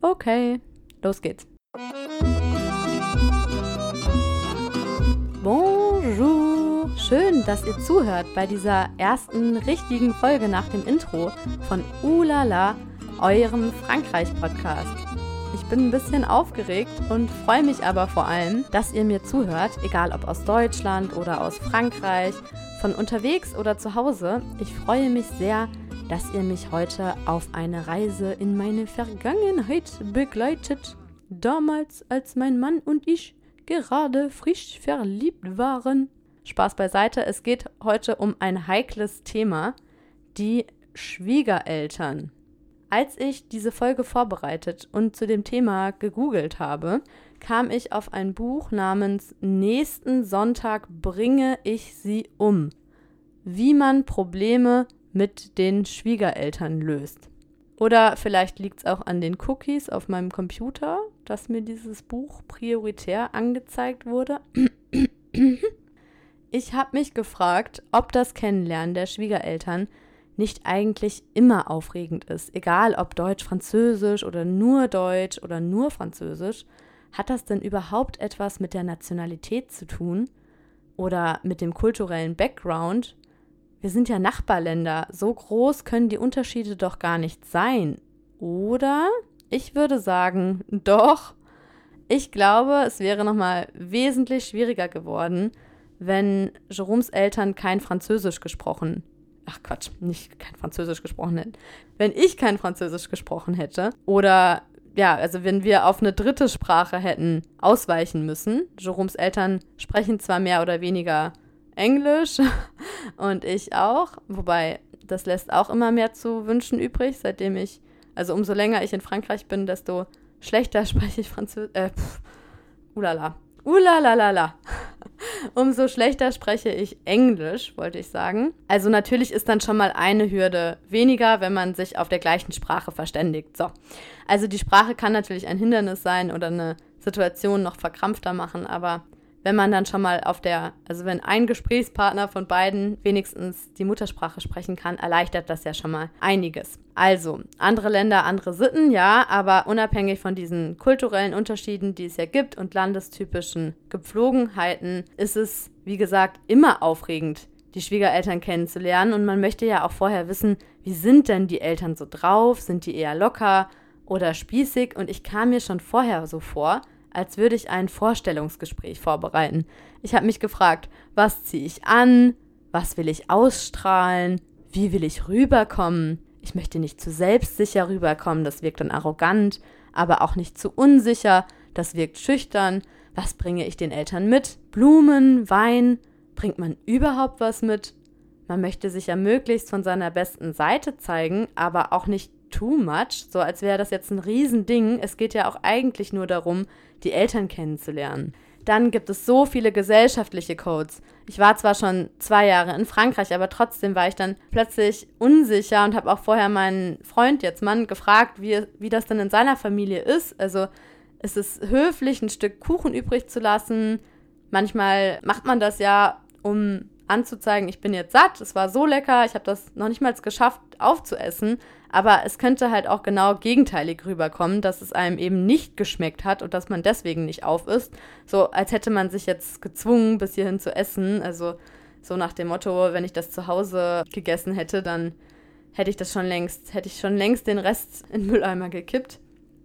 Okay, los geht's. Bonjour! Schön, dass ihr zuhört bei dieser ersten richtigen Folge nach dem Intro von Ulala, eurem Frankreich-Podcast. Ich bin ein bisschen aufgeregt und freue mich aber vor allem, dass ihr mir zuhört, egal ob aus Deutschland oder aus Frankreich, von unterwegs oder zu Hause. Ich freue mich sehr, ihr mich heute auf eine Reise in meine Vergangenheit begleitet. Damals, als mein Mann und ich gerade frisch verliebt waren. Spaß beiseite, es geht heute um ein heikles Thema, die Schwiegereltern. Als ich diese Folge vorbereitet und zu dem Thema gegoogelt habe, kam ich auf ein Buch namens Nächsten Sonntag bringe ich sie um. Wie man Probleme mit den Schwiegereltern löst. Oder vielleicht liegt es auch an den Cookies auf meinem Computer, dass mir dieses Buch prioritär angezeigt wurde. Ich habe mich gefragt, ob das Kennenlernen der Schwiegereltern nicht eigentlich immer aufregend ist. Egal ob Deutsch, Französisch oder nur Deutsch oder nur Französisch. Hat das denn überhaupt etwas mit der Nationalität zu tun? Oder mit dem kulturellen Background? Wir sind ja Nachbarländer. So groß können die Unterschiede doch gar nicht sein. Oder? Ich würde sagen, doch. Ich glaube, es wäre nochmal wesentlich schwieriger geworden, wenn Jeroms Eltern kein Französisch gesprochen ach Quatsch, nicht kein Französisch gesprochen hätten. Wenn ich kein Französisch gesprochen hätte oder ja, also wenn wir auf eine dritte Sprache hätten ausweichen müssen. Jeroms Eltern sprechen zwar mehr oder weniger Englisch und ich auch, wobei das lässt auch immer mehr zu wünschen übrig, seitdem ich, also umso länger ich in Frankreich bin, desto schlechter spreche ich Französisch. Äh, pff, ulala. Ulalalala. Umso schlechter spreche ich Englisch, wollte ich sagen. Also natürlich ist dann schon mal eine Hürde weniger, wenn man sich auf der gleichen Sprache verständigt. So. Also die Sprache kann natürlich ein Hindernis sein oder eine Situation noch verkrampfter machen, aber wenn man dann schon mal auf der, also wenn ein Gesprächspartner von beiden wenigstens die Muttersprache sprechen kann, erleichtert das ja schon mal einiges. Also, andere Länder, andere Sitten, ja, aber unabhängig von diesen kulturellen Unterschieden, die es ja gibt und landestypischen Gepflogenheiten, ist es, wie gesagt, immer aufregend, die Schwiegereltern kennenzulernen und man möchte ja auch vorher wissen, wie sind denn die Eltern so drauf? Sind die eher locker oder spießig? Und ich kam mir schon vorher so vor, als würde ich ein Vorstellungsgespräch vorbereiten. Ich habe mich gefragt, was ziehe ich an? Was will ich ausstrahlen? Wie will ich rüberkommen? Ich möchte nicht zu selbstsicher rüberkommen, das wirkt dann arrogant, aber auch nicht zu unsicher, das wirkt schüchtern. Was bringe ich den Eltern mit? Blumen, Wein? Bringt man überhaupt was mit? Man möchte sich ja möglichst von seiner besten Seite zeigen, aber auch nicht too much, so als wäre das jetzt ein Riesending. Es geht ja auch eigentlich nur darum, die Eltern kennenzulernen. Dann gibt es so viele gesellschaftliche Codes. Ich war zwar schon zwei Jahre in Frankreich, aber trotzdem war ich dann plötzlich unsicher und habe auch vorher meinen Freund, jetzt Mann, gefragt, wie, wie das denn in seiner Familie ist. Also ist es höflich, ein Stück Kuchen übrig zu lassen. Manchmal macht man das ja, um anzuzeigen, ich bin jetzt satt, es war so lecker, ich habe das noch nicht mal geschafft aufzuessen, aber es könnte halt auch genau gegenteilig rüberkommen, dass es einem eben nicht geschmeckt hat und dass man deswegen nicht auf ist, so als hätte man sich jetzt gezwungen, bis hierhin zu essen, also so nach dem Motto, wenn ich das zu Hause gegessen hätte, dann hätte ich das schon längst, hätte ich schon längst den Rest in den Mülleimer gekippt.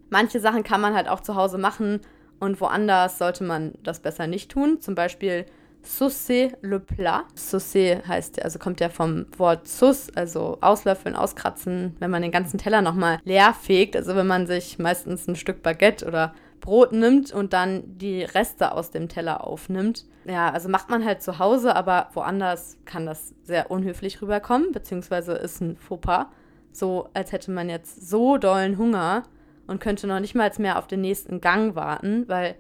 Manche Sachen kann man halt auch zu Hause machen und woanders sollte man das besser nicht tun. Zum Beispiel Saucer le plat. Saucer heißt, also kommt ja vom Wort sus, also auslöffeln, auskratzen, wenn man den ganzen Teller nochmal leer fegt. Also wenn man sich meistens ein Stück Baguette oder Brot nimmt und dann die Reste aus dem Teller aufnimmt. Ja, also macht man halt zu Hause, aber woanders kann das sehr unhöflich rüberkommen, beziehungsweise ist ein Fauxpas. So, als hätte man jetzt so dollen Hunger und könnte noch nicht mal mehr auf den nächsten Gang warten, weil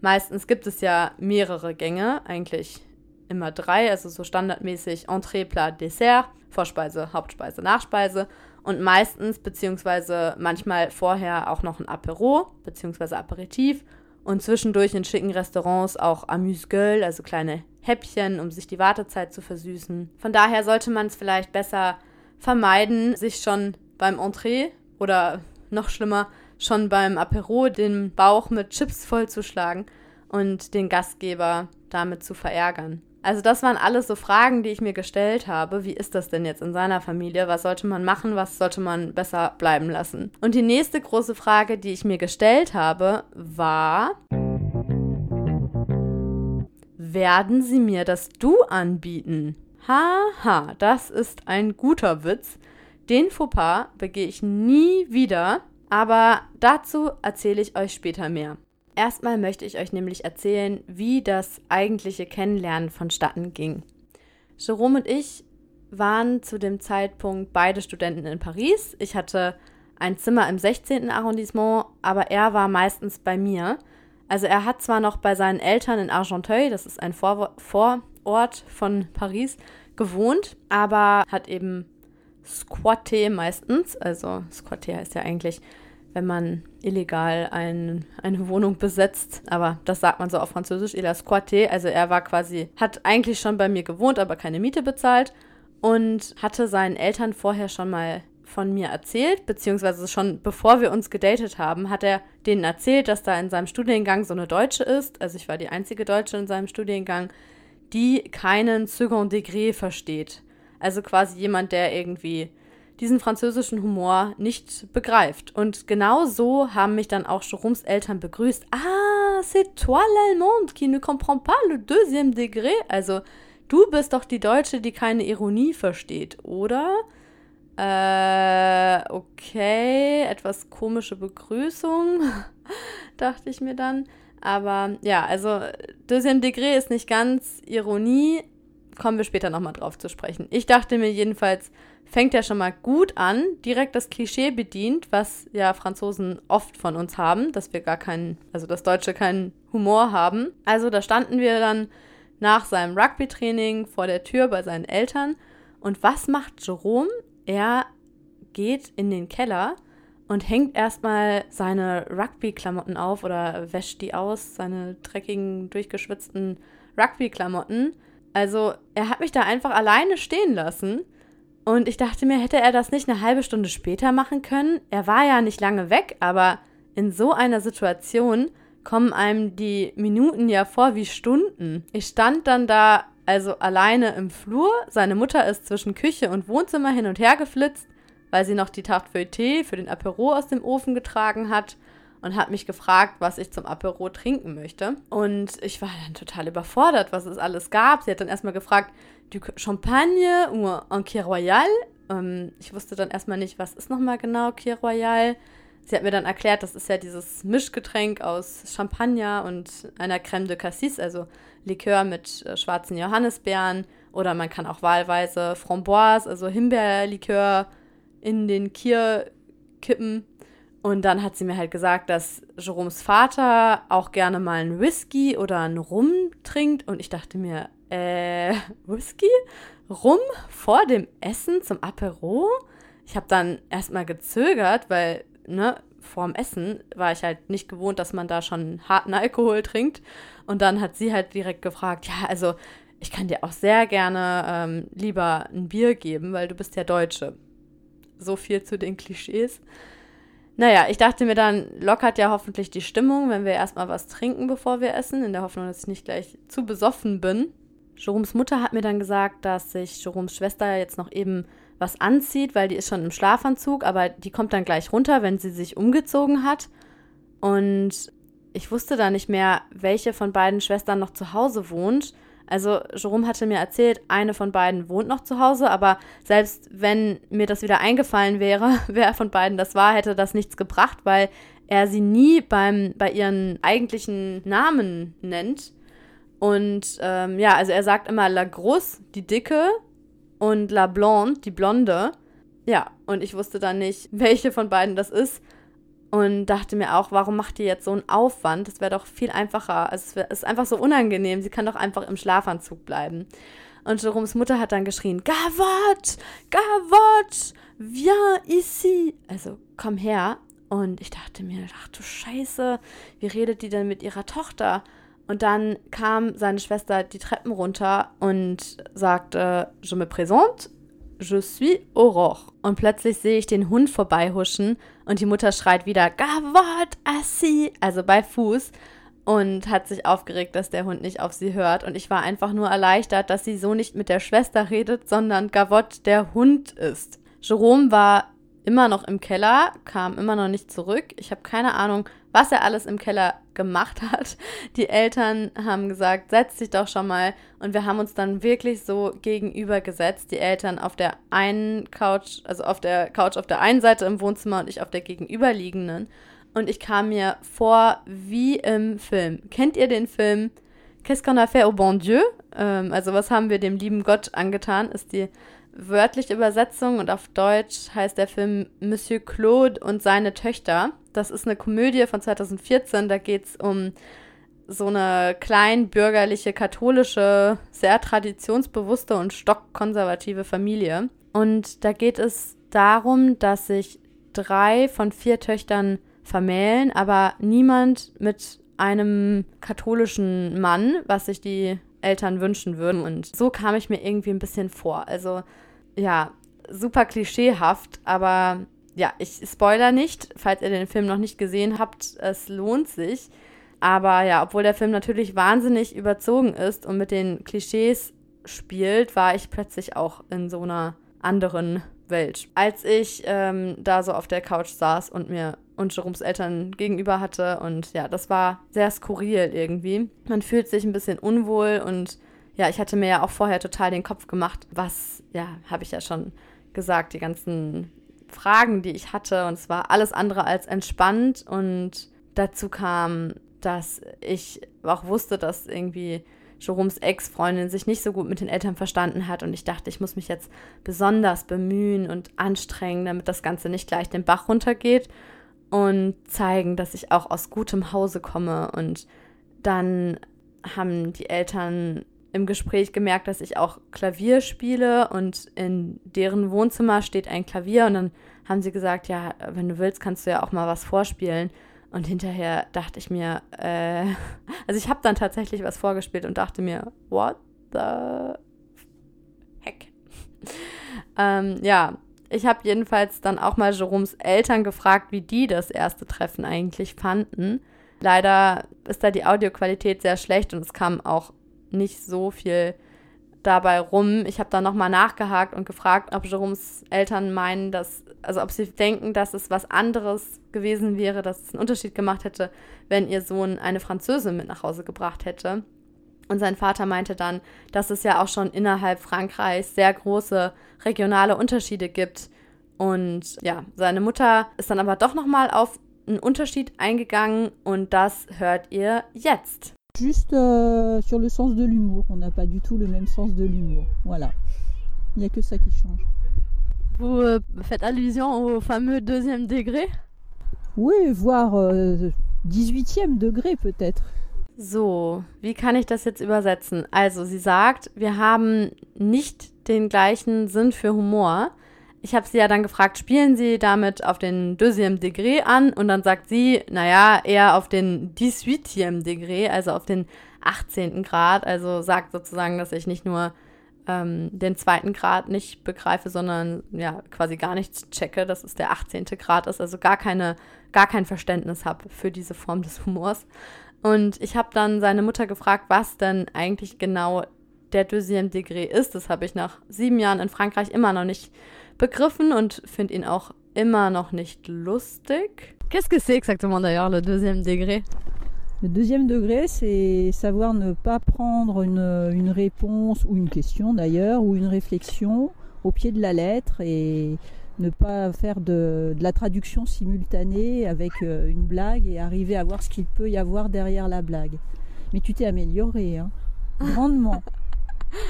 Meistens gibt es ja mehrere Gänge, eigentlich immer drei, also so standardmäßig Entrée, Plat, Dessert, Vorspeise, Hauptspeise, Nachspeise und meistens beziehungsweise manchmal vorher auch noch ein Apero beziehungsweise Aperitif und zwischendurch in schicken Restaurants auch Amuse-Gueule, also kleine Häppchen, um sich die Wartezeit zu versüßen. Von daher sollte man es vielleicht besser vermeiden, sich schon beim Entrée oder noch schlimmer, schon beim Apero den Bauch mit Chips vollzuschlagen und den Gastgeber damit zu verärgern. Also das waren alles so Fragen, die ich mir gestellt habe. Wie ist das denn jetzt in seiner Familie? Was sollte man machen? Was sollte man besser bleiben lassen? Und die nächste große Frage, die ich mir gestellt habe, war, werden sie mir das Du anbieten? Haha, das ist ein guter Witz. Den Fauxpas begehe ich nie wieder, aber dazu erzähle ich euch später mehr. Erstmal möchte ich euch nämlich erzählen, wie das eigentliche Kennenlernen vonstatten ging. Jerome und ich waren zu dem Zeitpunkt beide Studenten in Paris. Ich hatte ein Zimmer im 16. Arrondissement, aber er war meistens bei mir. Also er hat zwar noch bei seinen Eltern in Argenteuil, das ist ein Vor Vorort von Paris, gewohnt, aber hat eben squatté meistens. Also squatté heißt ja eigentlich, wenn man illegal ein, eine Wohnung besetzt. Aber das sagt man so auf Französisch, il a squatté. Also er war quasi, hat eigentlich schon bei mir gewohnt, aber keine Miete bezahlt und hatte seinen Eltern vorher schon mal von mir erzählt, beziehungsweise schon bevor wir uns gedatet haben, hat er denen erzählt, dass da in seinem Studiengang so eine Deutsche ist. Also ich war die einzige Deutsche in seinem Studiengang, die keinen Second Degré versteht. Also quasi jemand, der irgendwie diesen französischen Humor nicht begreift. Und genau so haben mich dann auch Jeroms Eltern begrüßt. Ah, c'est toi l'Allemande qui ne comprend pas le deuxième degré. Also, du bist doch die Deutsche, die keine Ironie versteht, oder? Äh, okay, etwas komische Begrüßung, dachte ich mir dann. Aber ja, also Deuxième Degré ist nicht ganz Ironie. Kommen wir später nochmal drauf zu sprechen. Ich dachte mir jedenfalls, fängt ja schon mal gut an, direkt das Klischee bedient, was ja Franzosen oft von uns haben, dass wir gar keinen, also dass Deutsche keinen Humor haben. Also da standen wir dann nach seinem Rugby-Training vor der Tür bei seinen Eltern. Und was macht Jerome? Er geht in den Keller und hängt erstmal seine Rugby-Klamotten auf oder wäscht die aus, seine dreckigen, durchgeschwitzten Rugby-Klamotten. Also er hat mich da einfach alleine stehen lassen. Und ich dachte mir, hätte er das nicht eine halbe Stunde später machen können? Er war ja nicht lange weg, aber in so einer Situation kommen einem die Minuten ja vor wie Stunden. Ich stand dann da also alleine im Flur. Seine Mutter ist zwischen Küche und Wohnzimmer hin und her geflitzt weil sie noch die Tarte Feuilleté für den Apero aus dem Ofen getragen hat und hat mich gefragt, was ich zum Apero trinken möchte. Und ich war dann total überfordert, was es alles gab. Sie hat dann erstmal gefragt, du Champagne oder un Quai Royal? Ähm, ich wusste dann erstmal nicht, was ist nochmal genau Quai Royal. Sie hat mir dann erklärt, das ist ja dieses Mischgetränk aus Champagner und einer Crème de Cassis, also Likör mit äh, schwarzen Johannisbeeren. Oder man kann auch wahlweise Framboise, also Himbeerlikör in den Kier kippen. Und dann hat sie mir halt gesagt, dass Jeroms Vater auch gerne mal einen Whisky oder einen Rum trinkt. Und ich dachte mir, äh, Whisky? Rum vor dem Essen zum Apero? Ich habe dann erstmal gezögert, weil, ne, vorm Essen war ich halt nicht gewohnt, dass man da schon harten Alkohol trinkt. Und dann hat sie halt direkt gefragt, ja, also ich kann dir auch sehr gerne ähm, lieber ein Bier geben, weil du bist ja Deutsche so viel zu den Klischees. Naja, ich dachte mir dann, lockert ja hoffentlich die Stimmung, wenn wir erstmal was trinken, bevor wir essen, in der Hoffnung, dass ich nicht gleich zu besoffen bin. Jeroms Mutter hat mir dann gesagt, dass sich Jeroms Schwester jetzt noch eben was anzieht, weil die ist schon im Schlafanzug, aber die kommt dann gleich runter, wenn sie sich umgezogen hat. Und ich wusste dann nicht mehr, welche von beiden Schwestern noch zu Hause wohnt. Also Jerome hatte mir erzählt, eine von beiden wohnt noch zu Hause, aber selbst wenn mir das wieder eingefallen wäre, wer von beiden das war, hätte das nichts gebracht, weil er sie nie beim, bei ihren eigentlichen Namen nennt. Und ähm, ja, also er sagt immer La Grosse, die Dicke, und La Blonde, die Blonde. Ja, und ich wusste dann nicht, welche von beiden das ist und dachte mir auch, warum macht die jetzt so einen Aufwand? Das wäre doch viel einfacher. Also es ist einfach so unangenehm. Sie kann doch einfach im Schlafanzug bleiben. Und Jeroms Mutter hat dann geschrien, Gavot, Gavot, viens ici. Also komm her. Und ich dachte mir, ach du Scheiße, wie redet die denn mit ihrer Tochter? Und dann kam seine Schwester die Treppen runter und sagte, je me présente. Je suis Aurore. Und plötzlich sehe ich den Hund vorbeihuschen und die Mutter schreit wieder Gavotte, assis, also bei Fuß und hat sich aufgeregt, dass der Hund nicht auf sie hört. Und ich war einfach nur erleichtert, dass sie so nicht mit der Schwester redet, sondern Gavotte der Hund ist. Jerome war immer noch im Keller, kam immer noch nicht zurück. Ich habe keine Ahnung, was er alles im Keller gemacht hat. Die Eltern haben gesagt, setz dich doch schon mal. Und wir haben uns dann wirklich so gegenübergesetzt. Die Eltern auf der einen Couch, also auf der Couch auf der einen Seite im Wohnzimmer und ich auf der gegenüberliegenden. Und ich kam mir vor wie im Film. Kennt ihr den Film Qu'est-ce qu'on a fait au bon Dieu? Ähm, also was haben wir dem lieben Gott angetan, ist die wörtliche Übersetzung und auf Deutsch heißt der Film Monsieur Claude und seine Töchter. Das ist eine Komödie von 2014, da geht es um so eine kleinbürgerliche, katholische, sehr traditionsbewusste und stockkonservative Familie. Und da geht es darum, dass sich drei von vier Töchtern vermählen, aber niemand mit einem katholischen Mann, was sich die Eltern wünschen würden. Und so kam ich mir irgendwie ein bisschen vor. Also ja, super klischeehaft, aber ja, ich spoiler nicht, falls ihr den Film noch nicht gesehen habt, es lohnt sich. Aber ja, obwohl der Film natürlich wahnsinnig überzogen ist und mit den Klischees spielt, war ich plötzlich auch in so einer anderen Welt. Als ich ähm, da so auf der Couch saß und mir und Jeroms Eltern gegenüber hatte und ja, das war sehr skurril irgendwie. Man fühlt sich ein bisschen unwohl und ja, ich hatte mir ja auch vorher total den Kopf gemacht, was, ja, habe ich ja schon gesagt, die ganzen Fragen, die ich hatte und es war alles andere als entspannt. Und dazu kam, dass ich auch wusste, dass irgendwie Jeroms Ex-Freundin sich nicht so gut mit den Eltern verstanden hat. Und ich dachte, ich muss mich jetzt besonders bemühen und anstrengen, damit das Ganze nicht gleich den Bach runtergeht und zeigen, dass ich auch aus gutem Hause komme. Und dann haben die Eltern im Gespräch gemerkt, dass ich auch Klavier spiele und in deren Wohnzimmer steht ein Klavier und dann haben sie gesagt, ja, wenn du willst, kannst du ja auch mal was vorspielen. Und hinterher dachte ich mir, äh, also ich habe dann tatsächlich was vorgespielt und dachte mir, what the heck? ähm, ja, ich habe jedenfalls dann auch mal Jeroms Eltern gefragt, wie die das erste Treffen eigentlich fanden. Leider ist da die Audioqualität sehr schlecht und es kam auch nicht so viel dabei rum. Ich habe dann nochmal nachgehakt und gefragt, ob Jeroms Eltern meinen, dass, also ob sie denken, dass es was anderes gewesen wäre, dass es einen Unterschied gemacht hätte, wenn ihr Sohn eine Französin mit nach Hause gebracht hätte. Und sein Vater meinte dann, dass es ja auch schon innerhalb Frankreichs sehr große regionale Unterschiede gibt. Und ja, seine Mutter ist dann aber doch nochmal auf einen Unterschied eingegangen und das hört ihr jetzt. Juste euh, sur le sens de l'humour. On n'a pas du tout le même sens de l'humour. Voilà. Il n'y a que ça qui change. Vous euh, faites allusion au fameux deuxième degré? Oui, voire euh, 18e degré peut-être. So, wie kann ich das jetzt übersetzen? Also, sie sagt, wir haben nicht den gleichen Sinn für Humor. Ich habe sie ja dann gefragt, spielen Sie damit auf den deuxième Degré an? Und dann sagt sie, naja, eher auf den 18 Degré, also auf den 18. Grad. Also sagt sozusagen, dass ich nicht nur ähm, den zweiten Grad nicht begreife, sondern ja, quasi gar nichts checke, dass es der 18. Grad ist. Also gar, keine, gar kein Verständnis habe für diese Form des Humors. Und ich habe dann seine Mutter gefragt, was denn eigentlich genau der deuxième Degré ist. Das habe ich nach sieben Jahren in Frankreich immer noch nicht begriffen und finde ihn auch immer noch nicht lustig. Qu'est-ce que c'est exactement d'ailleurs le deuxième degré? Le deuxième degré, c'est savoir ne pas prendre une, une réponse ou une question d'ailleurs, ou une réflexion au pied de la lettre et ne pas faire de, de, la traduction simultanée avec euh, une blague et arriver à voir ce qu'il peut y avoir derrière la blague. Mais tu t'es amélioré, hein, grandement.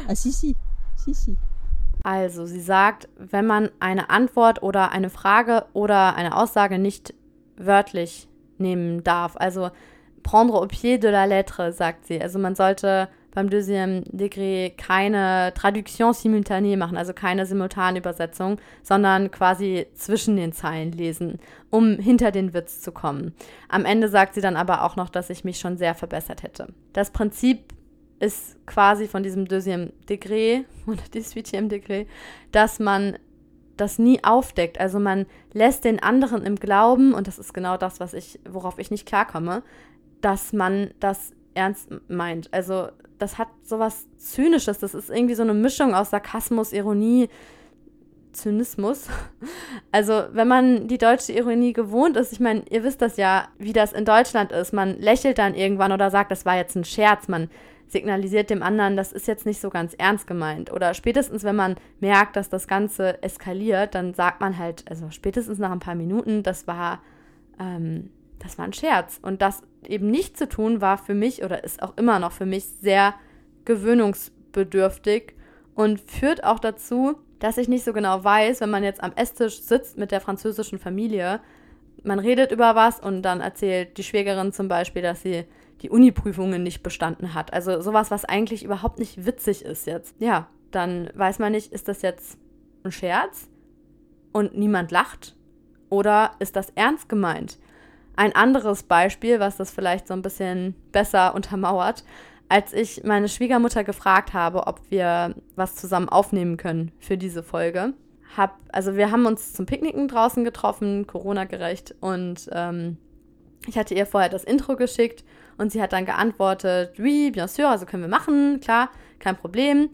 ah si, si, si, si. Also, sie sagt, wenn man eine Antwort oder eine Frage oder eine Aussage nicht wörtlich nehmen darf, also prendre au pied de la lettre, sagt sie. Also man sollte beim deuxième degré keine Traduction simultanée machen, also keine Simultanübersetzung, sondern quasi zwischen den Zeilen lesen, um hinter den Witz zu kommen. Am Ende sagt sie dann aber auch noch, dass ich mich schon sehr verbessert hätte. Das Prinzip ist quasi von diesem Deuxième Degré oder 18 Degré, dass man das nie aufdeckt. Also man lässt den anderen im Glauben, und das ist genau das, was ich, worauf ich nicht klarkomme, dass man das ernst meint. Also das hat sowas Zynisches. Das ist irgendwie so eine Mischung aus Sarkasmus, Ironie, Zynismus. Also, wenn man die deutsche Ironie gewohnt ist, ich meine, ihr wisst das ja, wie das in Deutschland ist. Man lächelt dann irgendwann oder sagt, das war jetzt ein Scherz. Man signalisiert dem anderen, das ist jetzt nicht so ganz ernst gemeint. Oder spätestens, wenn man merkt, dass das Ganze eskaliert, dann sagt man halt, also spätestens nach ein paar Minuten, das war, ähm, das war ein Scherz. Und das eben nicht zu tun, war für mich oder ist auch immer noch für mich sehr gewöhnungsbedürftig und führt auch dazu, dass ich nicht so genau weiß, wenn man jetzt am Esstisch sitzt mit der französischen Familie, man redet über was und dann erzählt die Schwägerin zum Beispiel, dass sie die Uni-Prüfungen nicht bestanden hat. Also sowas, was eigentlich überhaupt nicht witzig ist jetzt. Ja, dann weiß man nicht, ist das jetzt ein Scherz und niemand lacht oder ist das ernst gemeint? Ein anderes Beispiel, was das vielleicht so ein bisschen besser untermauert, als ich meine Schwiegermutter gefragt habe, ob wir was zusammen aufnehmen können für diese Folge. Hab, also wir haben uns zum Picknicken draußen getroffen, Corona-gerecht, und ähm, ich hatte ihr vorher das Intro geschickt und sie hat dann geantwortet, oui, bien sûr, also können wir machen, klar, kein Problem.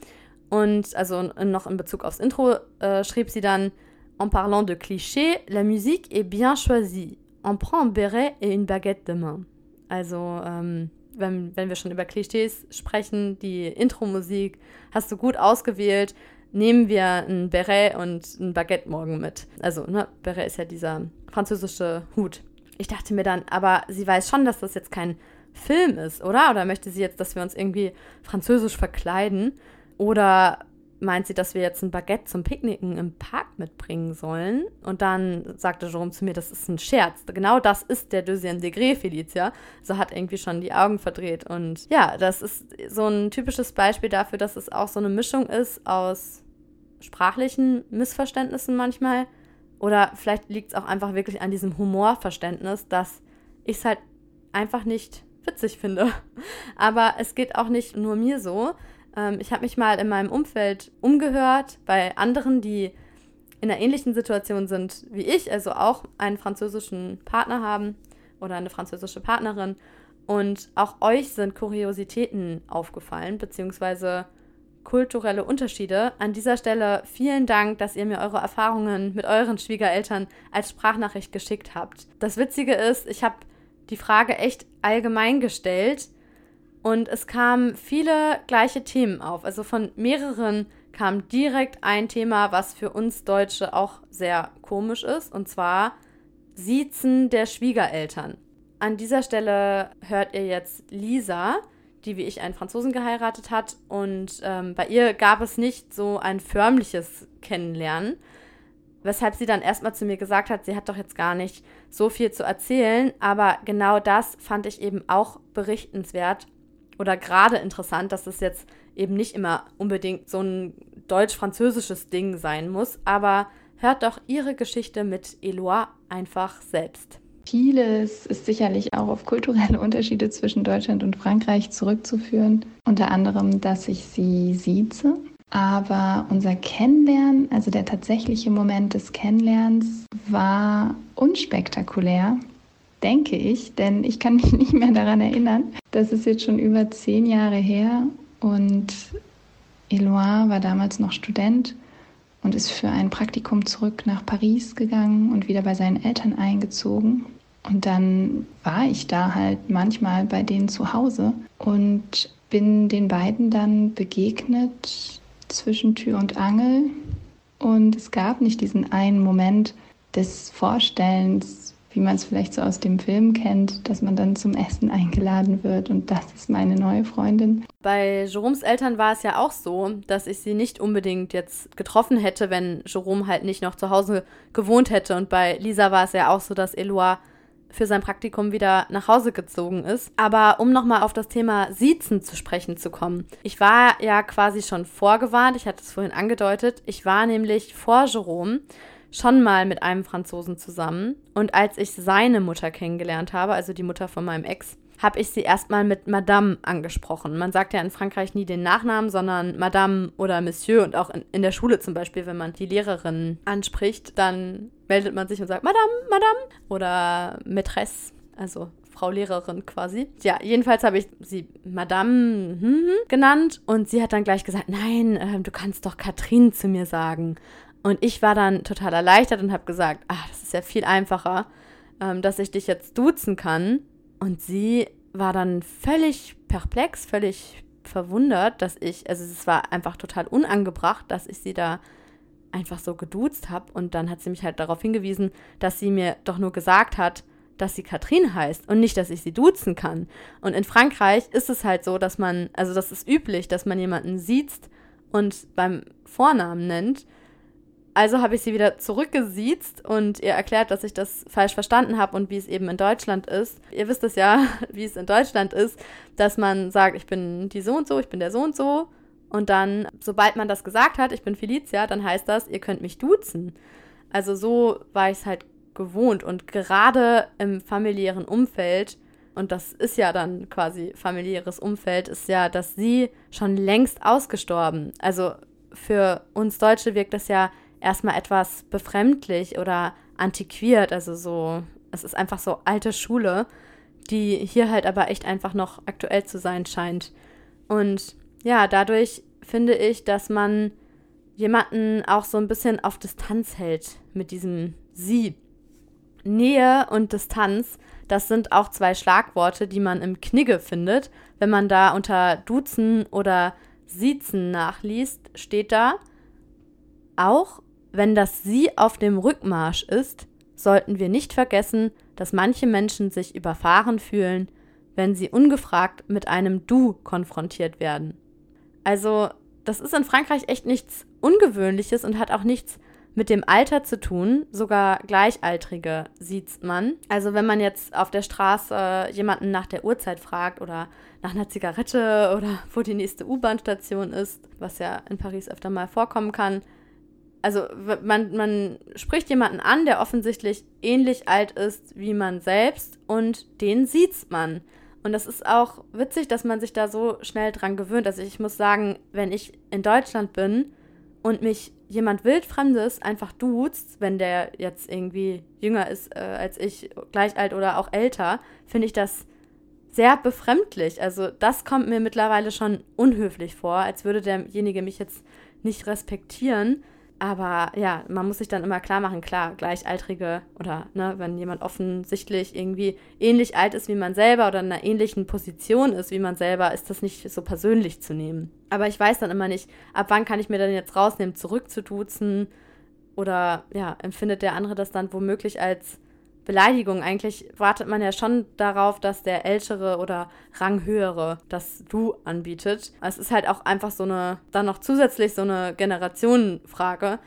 Und also noch in Bezug aufs Intro äh, schrieb sie dann, en parlant de clichés, la musique est bien choisie. On prend un béret et une baguette de main. Also ähm, wenn, wenn wir schon über Klischees sprechen, die Intro-Musik hast du gut ausgewählt. Nehmen wir ein Beret und ein Baguette morgen mit. Also, ne, Beret ist ja dieser französische Hut. Ich dachte mir dann, aber sie weiß schon, dass das jetzt kein Film ist, oder? Oder möchte sie jetzt, dass wir uns irgendwie französisch verkleiden? Oder meint sie, dass wir jetzt ein Baguette zum Picknicken im Park mitbringen sollen. Und dann sagte Jerome zu mir, das ist ein Scherz. Genau das ist der Deuxième Degré, Felicia. So hat irgendwie schon die Augen verdreht. Und ja, das ist so ein typisches Beispiel dafür, dass es auch so eine Mischung ist aus sprachlichen Missverständnissen manchmal. Oder vielleicht liegt es auch einfach wirklich an diesem Humorverständnis, dass ich es halt einfach nicht witzig finde. Aber es geht auch nicht nur mir so. Ähm, ich habe mich mal in meinem Umfeld umgehört bei anderen, die in einer ähnlichen Situation sind wie ich, also auch einen französischen Partner haben oder eine französische Partnerin. Und auch euch sind Kuriositäten aufgefallen, beziehungsweise kulturelle Unterschiede. An dieser Stelle vielen Dank, dass ihr mir eure Erfahrungen mit euren Schwiegereltern als Sprachnachricht geschickt habt. Das Witzige ist, ich habe die Frage echt allgemein gestellt und es kamen viele gleiche Themen auf. Also von mehreren kam direkt ein Thema, was für uns Deutsche auch sehr komisch ist, und zwar Siezen der Schwiegereltern. An dieser Stelle hört ihr jetzt Lisa, die wie ich einen Franzosen geheiratet hat. Und ähm, bei ihr gab es nicht so ein förmliches Kennenlernen, weshalb sie dann erstmal zu mir gesagt hat, sie hat doch jetzt gar nicht so viel zu erzählen. Aber genau das fand ich eben auch berichtenswert oder gerade interessant, dass es jetzt eben nicht immer unbedingt so ein deutsch-französisches Ding sein muss, aber hört doch ihre Geschichte mit Eloi einfach selbst. Vieles ist sicherlich auch auf kulturelle Unterschiede zwischen Deutschland und Frankreich zurückzuführen. Unter anderem, dass ich sie sieze. Aber unser Kennenlernen, also der tatsächliche Moment des Kennenlernens, war unspektakulär denke ich, denn ich kann mich nicht mehr daran erinnern. Das ist jetzt schon über zehn Jahre her und Eloin war damals noch Student und ist für ein Praktikum zurück nach Paris gegangen und wieder bei seinen Eltern eingezogen. Und dann war ich da halt manchmal bei denen zu Hause und bin den beiden dann begegnet zwischen Tür und Angel. Und es gab nicht diesen einen Moment des Vorstellens, wie man es vielleicht so aus dem Film kennt, dass man dann zum Essen eingeladen wird und das ist meine neue Freundin. Bei Jeroms Eltern war es ja auch so, dass ich sie nicht unbedingt jetzt getroffen hätte, wenn Jerome halt nicht noch zu Hause gewohnt hätte. Und bei Lisa war es ja auch so, dass Eloi für sein Praktikum wieder nach Hause gezogen ist. Aber um nochmal auf das Thema Siezen zu sprechen zu kommen. Ich war ja quasi schon vorgewarnt, ich hatte es vorhin angedeutet. Ich war nämlich vor Jerome schon mal mit einem Franzosen zusammen. Und als ich seine Mutter kennengelernt habe, also die Mutter von meinem Ex, habe ich sie erstmal mit Madame angesprochen. Man sagt ja in Frankreich nie den Nachnamen, sondern Madame oder Monsieur. Und auch in, in der Schule zum Beispiel, wenn man die Lehrerin anspricht, dann meldet man sich und sagt Madame, Madame oder Maîtresse, also Frau Lehrerin quasi. Ja, jedenfalls habe ich sie Madame hm, hm, genannt und sie hat dann gleich gesagt, nein, äh, du kannst doch Katrin zu mir sagen. Und ich war dann total erleichtert und habe gesagt, ach, das ist ja viel einfacher, ähm, dass ich dich jetzt duzen kann. Und sie war dann völlig perplex, völlig verwundert, dass ich, also es war einfach total unangebracht, dass ich sie da einfach so geduzt habe. Und dann hat sie mich halt darauf hingewiesen, dass sie mir doch nur gesagt hat, dass sie Katrin heißt und nicht, dass ich sie duzen kann. Und in Frankreich ist es halt so, dass man, also das ist üblich, dass man jemanden sieht und beim Vornamen nennt. Also habe ich sie wieder zurückgesiezt und ihr erklärt, dass ich das falsch verstanden habe und wie es eben in Deutschland ist. Ihr wisst es ja, wie es in Deutschland ist, dass man sagt, ich bin die so und so, ich bin der so und so. Und dann, sobald man das gesagt hat, ich bin Felicia, dann heißt das, ihr könnt mich duzen. Also so war ich es halt gewohnt. Und gerade im familiären Umfeld, und das ist ja dann quasi familiäres Umfeld, ist ja, dass sie schon längst ausgestorben. Also für uns Deutsche wirkt das ja erstmal etwas befremdlich oder antiquiert. Also so, es ist einfach so alte Schule, die hier halt aber echt einfach noch aktuell zu sein scheint. Und ja, dadurch finde ich, dass man jemanden auch so ein bisschen auf Distanz hält mit diesem Sie. Nähe und Distanz, das sind auch zwei Schlagworte, die man im Knigge findet. Wenn man da unter Duzen oder Siezen nachliest, steht da, auch wenn das Sie auf dem Rückmarsch ist, sollten wir nicht vergessen, dass manche Menschen sich überfahren fühlen, wenn sie ungefragt mit einem Du konfrontiert werden. Also, das ist in Frankreich echt nichts Ungewöhnliches und hat auch nichts mit dem Alter zu tun. Sogar Gleichaltrige sieht man. Also wenn man jetzt auf der Straße jemanden nach der Uhrzeit fragt oder nach einer Zigarette oder wo die nächste U-Bahn-Station ist, was ja in Paris öfter mal vorkommen kann. Also man, man spricht jemanden an, der offensichtlich ähnlich alt ist wie man selbst und den sieht man. Und das ist auch witzig, dass man sich da so schnell dran gewöhnt. Also ich muss sagen, wenn ich in Deutschland bin und mich jemand Wildfremdes einfach duzt, wenn der jetzt irgendwie jünger ist äh, als ich, gleich alt oder auch älter, finde ich das sehr befremdlich. Also das kommt mir mittlerweile schon unhöflich vor, als würde derjenige mich jetzt nicht respektieren. Aber ja, man muss sich dann immer klar machen, klar, Gleichaltrige oder ne, wenn jemand offensichtlich irgendwie ähnlich alt ist wie man selber oder in einer ähnlichen Position ist wie man selber, ist das nicht so persönlich zu nehmen. Aber ich weiß dann immer nicht, ab wann kann ich mir dann jetzt rausnehmen, zurückzuduzen oder ja, empfindet der andere das dann womöglich als Beleidigung. Eigentlich wartet man ja schon darauf, dass der Ältere oder Ranghöhere das Du anbietet. Es ist halt auch einfach so eine, dann noch zusätzlich so eine Generationenfrage.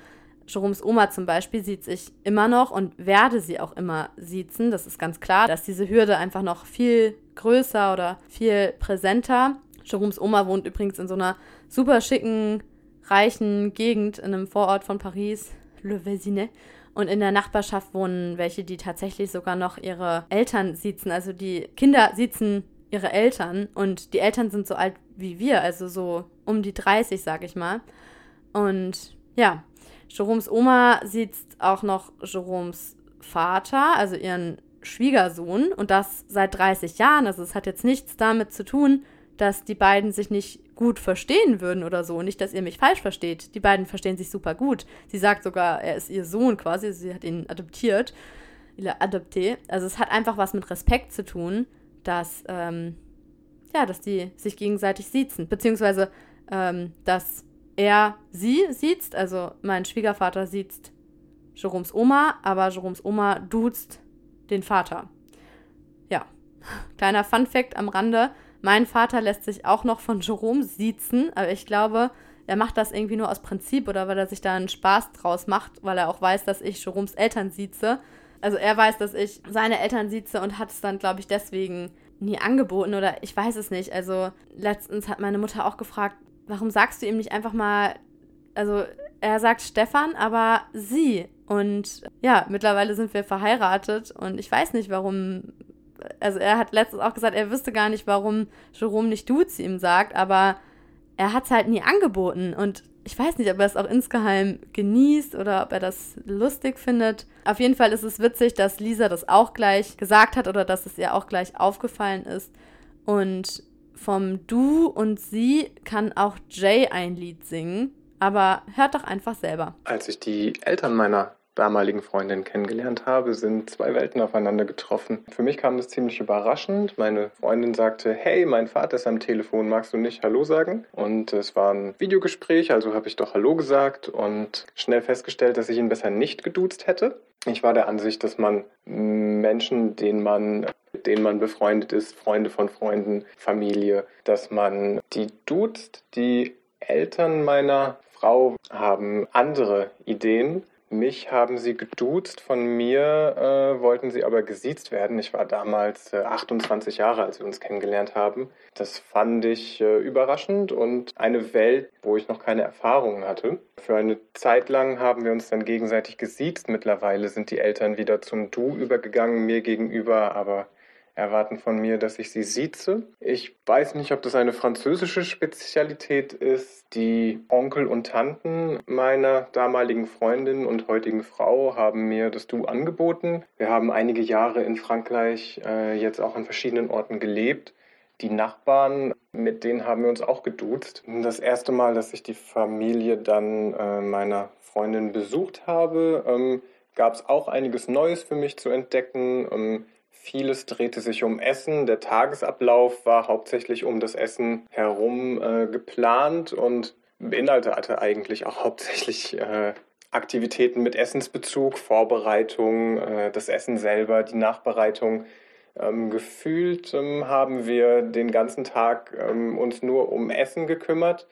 Jeroms Oma zum Beispiel sieht sich immer noch und werde sie auch immer siezen. Das ist ganz klar, dass diese Hürde einfach noch viel größer oder viel präsenter. Jeroms Oma wohnt übrigens in so einer super schicken, reichen Gegend in einem Vorort von Paris, Le Vésinet. Und in der Nachbarschaft wohnen welche, die tatsächlich sogar noch ihre Eltern siezen. Also die Kinder siezen ihre Eltern und die Eltern sind so alt wie wir, also so um die 30, sag ich mal. Und ja, Jeroms Oma sieht auch noch Jeroms Vater, also ihren Schwiegersohn, und das seit 30 Jahren. Also es hat jetzt nichts damit zu tun, dass die beiden sich nicht gut verstehen würden oder so. Nicht, dass ihr mich falsch versteht. Die beiden verstehen sich super gut. Sie sagt sogar, er ist ihr Sohn quasi. Sie hat ihn adoptiert. Adopté. Also es hat einfach was mit Respekt zu tun, dass, ähm, ja, dass die sich gegenseitig siezen. Beziehungsweise, ähm, dass er sie sieht, also mein Schwiegervater sieht Jeroms Oma, aber Jeroms Oma duzt den Vater. Ja, kleiner Fun-Fact am Rande. Mein Vater lässt sich auch noch von Jerome siezen, aber ich glaube, er macht das irgendwie nur aus Prinzip oder weil er sich da einen Spaß draus macht, weil er auch weiß, dass ich Jeroms Eltern sieze. Also er weiß, dass ich seine Eltern sieze und hat es dann, glaube ich, deswegen nie angeboten oder ich weiß es nicht. Also letztens hat meine Mutter auch gefragt, warum sagst du ihm nicht einfach mal, also er sagt Stefan, aber sie. Und ja, mittlerweile sind wir verheiratet und ich weiß nicht, warum also er hat letztens auch gesagt, er wüsste gar nicht, warum Jerome nicht du zu ihm sagt, aber er hat es halt nie angeboten und ich weiß nicht, ob er es auch insgeheim genießt oder ob er das lustig findet. Auf jeden Fall ist es witzig, dass Lisa das auch gleich gesagt hat oder dass es ihr auch gleich aufgefallen ist. Und vom Du und Sie kann auch Jay ein Lied singen, aber hört doch einfach selber. Als ich die Eltern meiner damaligen Freundin kennengelernt habe, sind zwei Welten aufeinander getroffen. Für mich kam das ziemlich überraschend. Meine Freundin sagte, hey, mein Vater ist am Telefon, magst du nicht Hallo sagen? Und es war ein Videogespräch, also habe ich doch Hallo gesagt und schnell festgestellt, dass ich ihn besser nicht geduzt hätte. Ich war der Ansicht, dass man Menschen, denen man mit denen man befreundet ist, Freunde von Freunden, Familie, dass man die duzt. Die Eltern meiner Frau haben andere Ideen mich haben sie geduzt, von mir äh, wollten sie aber gesiezt werden. Ich war damals äh, 28 Jahre, als wir uns kennengelernt haben. Das fand ich äh, überraschend und eine Welt, wo ich noch keine Erfahrungen hatte. Für eine Zeit lang haben wir uns dann gegenseitig gesiezt. Mittlerweile sind die Eltern wieder zum Du übergegangen, mir gegenüber, aber erwarten von mir, dass ich sie sieze. Ich weiß nicht, ob das eine französische Spezialität ist. Die Onkel und Tanten meiner damaligen Freundin und heutigen Frau haben mir das Du angeboten. Wir haben einige Jahre in Frankreich äh, jetzt auch an verschiedenen Orten gelebt. Die Nachbarn, mit denen haben wir uns auch geduzt. Das erste Mal, dass ich die Familie dann äh, meiner Freundin besucht habe, ähm, gab es auch einiges Neues für mich zu entdecken. Ähm, Vieles drehte sich um Essen. Der Tagesablauf war hauptsächlich um das Essen herum äh, geplant und beinhaltete eigentlich auch hauptsächlich äh, Aktivitäten mit Essensbezug, Vorbereitung, äh, das Essen selber, die Nachbereitung. Ähm, gefühlt ähm, haben wir den ganzen Tag ähm, uns nur um Essen gekümmert.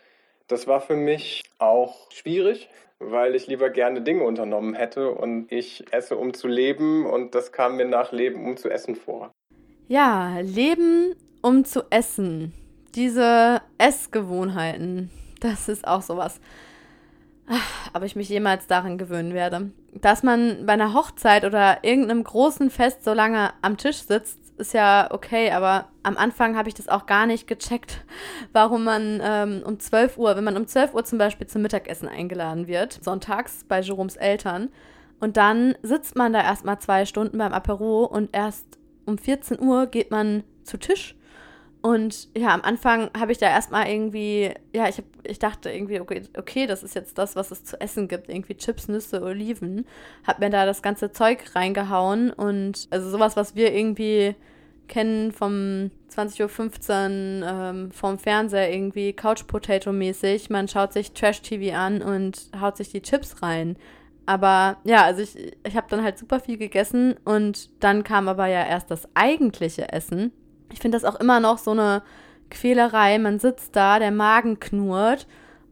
Das war für mich auch schwierig, weil ich lieber gerne Dinge unternommen hätte und ich esse, um zu leben und das kam mir nach Leben, um zu essen vor. Ja, Leben, um zu essen. Diese Essgewohnheiten, das ist auch sowas. ob ich mich jemals daran gewöhnen werde. Dass man bei einer Hochzeit oder irgendeinem großen Fest so lange am Tisch sitzt, ist ja okay, aber am Anfang habe ich das auch gar nicht gecheckt, warum man ähm, um 12 Uhr, wenn man um 12 Uhr zum Beispiel zum Mittagessen eingeladen wird, sonntags bei Jeroms Eltern, und dann sitzt man da erstmal zwei Stunden beim Apero und erst um 14 Uhr geht man zu Tisch und ja, am Anfang habe ich da erstmal irgendwie, ja, ich, hab, ich dachte irgendwie, okay, okay, das ist jetzt das, was es zu essen gibt. Irgendwie Chips, Nüsse, Oliven. Hab mir da das ganze Zeug reingehauen und also sowas, was wir irgendwie kennen vom 20.15 Uhr ähm, vom Fernseher irgendwie Couch Potato mäßig. Man schaut sich Trash TV an und haut sich die Chips rein. Aber ja, also ich, ich habe dann halt super viel gegessen und dann kam aber ja erst das eigentliche Essen ich finde das auch immer noch so eine Quälerei. Man sitzt da, der Magen knurrt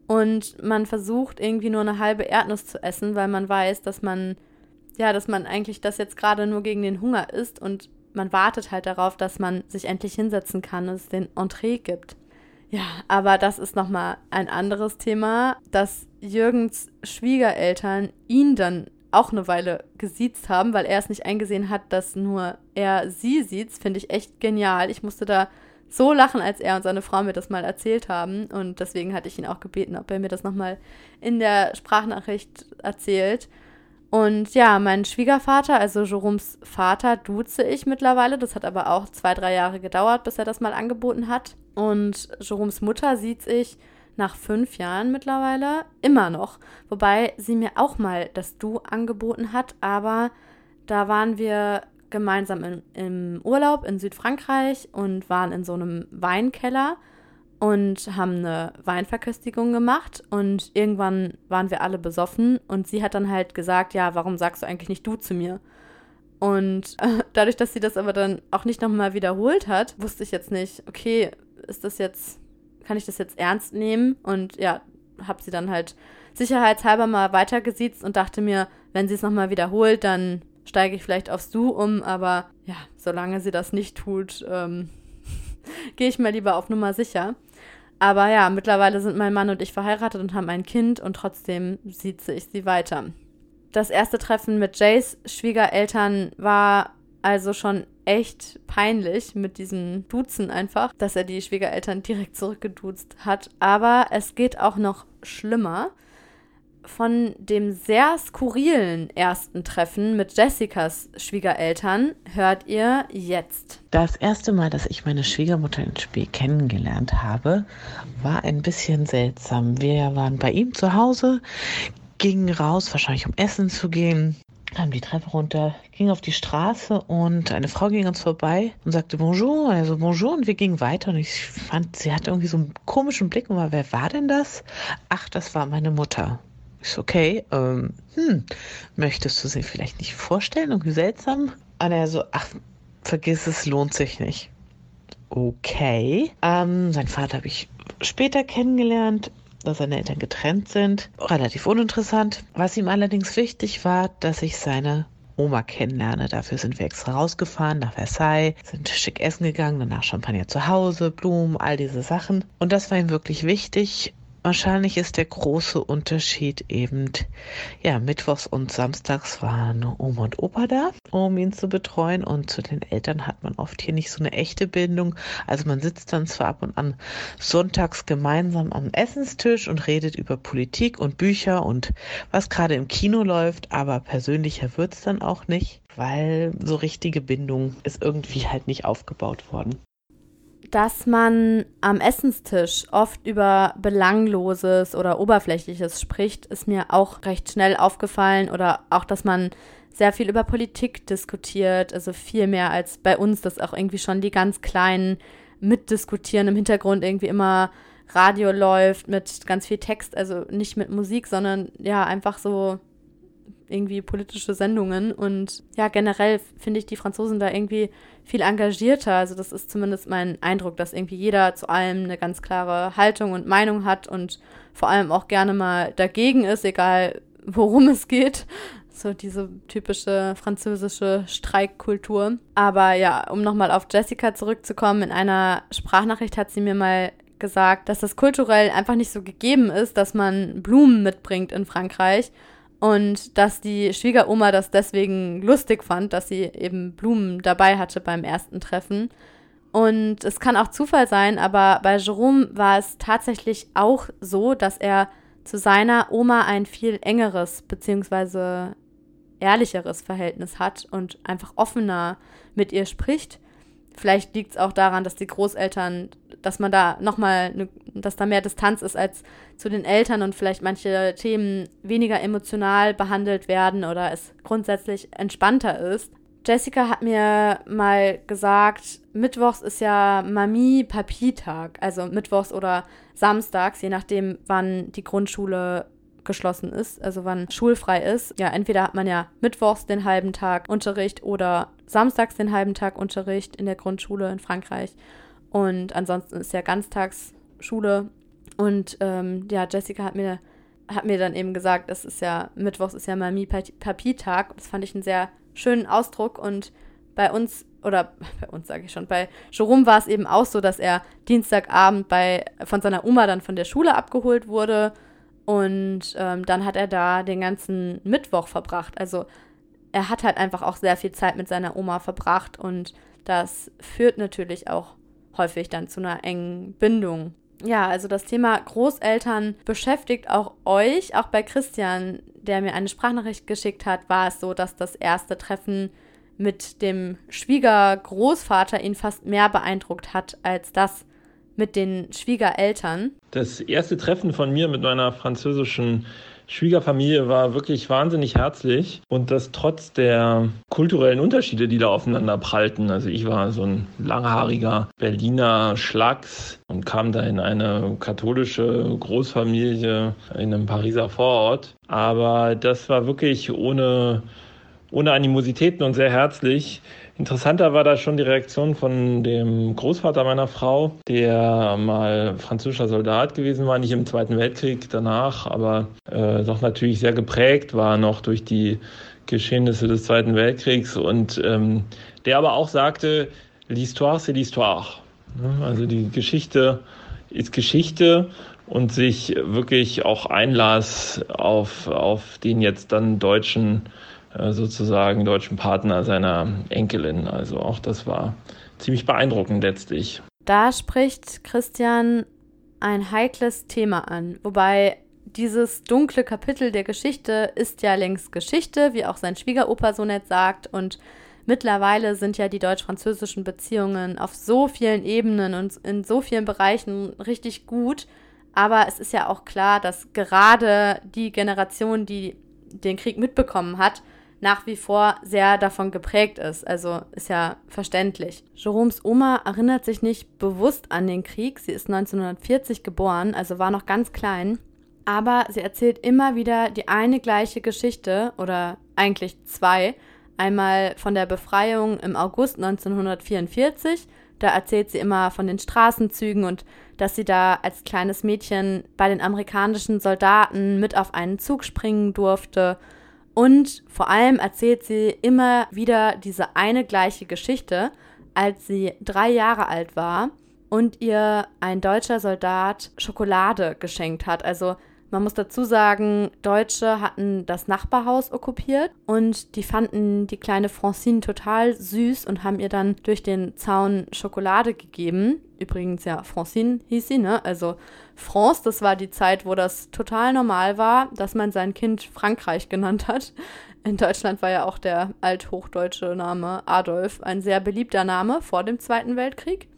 und man versucht irgendwie nur eine halbe Erdnuss zu essen, weil man weiß, dass man, ja, dass man eigentlich das jetzt gerade nur gegen den Hunger isst und man wartet halt darauf, dass man sich endlich hinsetzen kann und es den Entree gibt. Ja, aber das ist nochmal ein anderes Thema, dass Jürgens Schwiegereltern ihn dann auch eine Weile gesiezt haben, weil er es nicht eingesehen hat, dass nur er sie sieht, finde ich echt genial. Ich musste da so lachen, als er und seine Frau mir das mal erzählt haben. Und deswegen hatte ich ihn auch gebeten, ob er mir das nochmal in der Sprachnachricht erzählt. Und ja, mein Schwiegervater, also Jeroms Vater, duze ich mittlerweile. Das hat aber auch zwei, drei Jahre gedauert, bis er das mal angeboten hat. Und Jeroms Mutter sieht sich nach fünf Jahren mittlerweile immer noch. Wobei sie mir auch mal das Du angeboten hat, aber da waren wir gemeinsam im, im Urlaub in Südfrankreich und waren in so einem Weinkeller und haben eine Weinverköstigung gemacht und irgendwann waren wir alle besoffen und sie hat dann halt gesagt, ja, warum sagst du eigentlich nicht du zu mir? Und äh, dadurch, dass sie das aber dann auch nicht nochmal wiederholt hat, wusste ich jetzt nicht, okay, ist das jetzt kann ich das jetzt ernst nehmen? Und ja, habe sie dann halt sicherheitshalber mal weitergesiezt und dachte mir, wenn sie es nochmal wiederholt, dann steige ich vielleicht aufs Du um, aber ja, solange sie das nicht tut, ähm, gehe ich mal lieber auf Nummer sicher. Aber ja, mittlerweile sind mein Mann und ich verheiratet und haben ein Kind und trotzdem sieze ich sie weiter. Das erste Treffen mit Jays Schwiegereltern war also schon echt peinlich mit diesem Duzen einfach, dass er die Schwiegereltern direkt zurückgeduzt hat. Aber es geht auch noch schlimmer. Von dem sehr skurrilen ersten Treffen mit Jessicas Schwiegereltern hört ihr jetzt. Das erste Mal, dass ich meine Schwiegermutter in Spee kennengelernt habe, war ein bisschen seltsam. Wir waren bei ihm zu Hause, gingen raus, wahrscheinlich um essen zu gehen kam die Treppe runter, ging auf die Straße und eine Frau ging uns vorbei und sagte Bonjour, also Bonjour und wir gingen weiter und ich fand, sie hatte irgendwie so einen komischen Blick und war, wer war denn das? Ach, das war meine Mutter. Ich so, okay, ähm, hm, möchtest du sie vielleicht nicht vorstellen? Irgendwie seltsam. Und er so, ach, vergiss es, lohnt sich nicht. Okay. Ähm, sein Vater habe ich später kennengelernt dass seine Eltern getrennt sind. Relativ uninteressant. Was ihm allerdings wichtig war, dass ich seine Oma kennenlerne. Dafür sind wir extra rausgefahren nach Versailles, sind schick essen gegangen, danach Champagner zu Hause, Blumen, all diese Sachen. Und das war ihm wirklich wichtig. Wahrscheinlich ist der große Unterschied eben, ja, mittwochs und samstags waren Oma und Opa da, um ihn zu betreuen und zu den Eltern hat man oft hier nicht so eine echte Bindung. Also man sitzt dann zwar ab und an sonntags gemeinsam am Essenstisch und redet über Politik und Bücher und was gerade im Kino läuft, aber persönlicher wird's dann auch nicht, weil so richtige Bindung ist irgendwie halt nicht aufgebaut worden dass man am Essenstisch oft über Belangloses oder Oberflächliches spricht, ist mir auch recht schnell aufgefallen. Oder auch, dass man sehr viel über Politik diskutiert, also viel mehr als bei uns, dass auch irgendwie schon die ganz Kleinen mitdiskutieren, im Hintergrund irgendwie immer Radio läuft mit ganz viel Text, also nicht mit Musik, sondern ja, einfach so irgendwie politische Sendungen. Und ja, generell finde ich die Franzosen da irgendwie viel engagierter. Also das ist zumindest mein Eindruck, dass irgendwie jeder zu allem eine ganz klare Haltung und Meinung hat und vor allem auch gerne mal dagegen ist, egal worum es geht. So diese typische französische Streikkultur. Aber ja, um nochmal auf Jessica zurückzukommen, in einer Sprachnachricht hat sie mir mal gesagt, dass das kulturell einfach nicht so gegeben ist, dass man Blumen mitbringt in Frankreich und dass die Schwiegeroma das deswegen lustig fand, dass sie eben Blumen dabei hatte beim ersten Treffen. Und es kann auch Zufall sein, aber bei Jerome war es tatsächlich auch so, dass er zu seiner Oma ein viel engeres bzw. ehrlicheres Verhältnis hat und einfach offener mit ihr spricht. Vielleicht liegt es auch daran, dass die Großeltern, dass man da nochmal, ne, dass da mehr Distanz ist als zu den Eltern und vielleicht manche Themen weniger emotional behandelt werden oder es grundsätzlich entspannter ist. Jessica hat mir mal gesagt, Mittwochs ist ja Mami-Papi-Tag, also Mittwochs oder Samstags, je nachdem, wann die Grundschule geschlossen ist, also wann schulfrei ist. Ja, entweder hat man ja mittwochs den halben Tag Unterricht oder samstags den halben Tag Unterricht in der Grundschule in Frankreich. Und ansonsten ist ja Ganztagsschule. Und ähm, ja, Jessica hat mir, hat mir dann eben gesagt, es ist ja, mittwochs ist ja Mami-Papi-Tag. Das fand ich einen sehr schönen Ausdruck. Und bei uns, oder bei uns sage ich schon, bei Jerome war es eben auch so, dass er Dienstagabend bei, von seiner Oma dann von der Schule abgeholt wurde und ähm, dann hat er da den ganzen Mittwoch verbracht. Also er hat halt einfach auch sehr viel Zeit mit seiner Oma verbracht und das führt natürlich auch häufig dann zu einer engen Bindung. Ja, also das Thema Großeltern beschäftigt auch euch. Auch bei Christian, der mir eine Sprachnachricht geschickt hat, war es so, dass das erste Treffen mit dem Schwiegergroßvater ihn fast mehr beeindruckt hat als das mit den Schwiegereltern. Das erste Treffen von mir mit meiner französischen Schwiegerfamilie war wirklich wahnsinnig herzlich und das trotz der kulturellen Unterschiede, die da aufeinander prallten. Also ich war so ein langhaariger Berliner Schlags und kam da in eine katholische Großfamilie in einem Pariser Vorort. Aber das war wirklich ohne, ohne Animositäten und sehr herzlich. Interessanter war da schon die Reaktion von dem Großvater meiner Frau, der mal französischer Soldat gewesen war, nicht im Zweiten Weltkrieg danach, aber äh, doch natürlich sehr geprägt war noch durch die Geschehnisse des Zweiten Weltkriegs und ähm, der aber auch sagte, l'histoire c'est l'histoire. Ne? Also die Geschichte ist Geschichte und sich wirklich auch einlas auf, auf den jetzt dann deutschen sozusagen deutschen Partner seiner Enkelin. Also auch das war ziemlich beeindruckend letztlich. Da spricht Christian ein heikles Thema an, wobei dieses dunkle Kapitel der Geschichte ist ja längst Geschichte, wie auch sein Schwiegeropa so nett sagt. Und mittlerweile sind ja die deutsch-französischen Beziehungen auf so vielen Ebenen und in so vielen Bereichen richtig gut. Aber es ist ja auch klar, dass gerade die Generation, die den Krieg mitbekommen hat, nach wie vor sehr davon geprägt ist. Also ist ja verständlich. Jeroms Oma erinnert sich nicht bewusst an den Krieg. Sie ist 1940 geboren, also war noch ganz klein. Aber sie erzählt immer wieder die eine gleiche Geschichte oder eigentlich zwei. Einmal von der Befreiung im August 1944. Da erzählt sie immer von den Straßenzügen und dass sie da als kleines Mädchen bei den amerikanischen Soldaten mit auf einen Zug springen durfte. Und vor allem erzählt sie immer wieder diese eine gleiche Geschichte, als sie drei Jahre alt war und ihr ein deutscher Soldat Schokolade geschenkt hat. Also man muss dazu sagen, Deutsche hatten das Nachbarhaus okkupiert und die fanden die kleine Francine total süß und haben ihr dann durch den Zaun Schokolade gegeben. Übrigens, ja, Francine hieß sie, ne? Also France, das war die Zeit, wo das total normal war, dass man sein Kind Frankreich genannt hat. In Deutschland war ja auch der althochdeutsche Name Adolf ein sehr beliebter Name vor dem Zweiten Weltkrieg.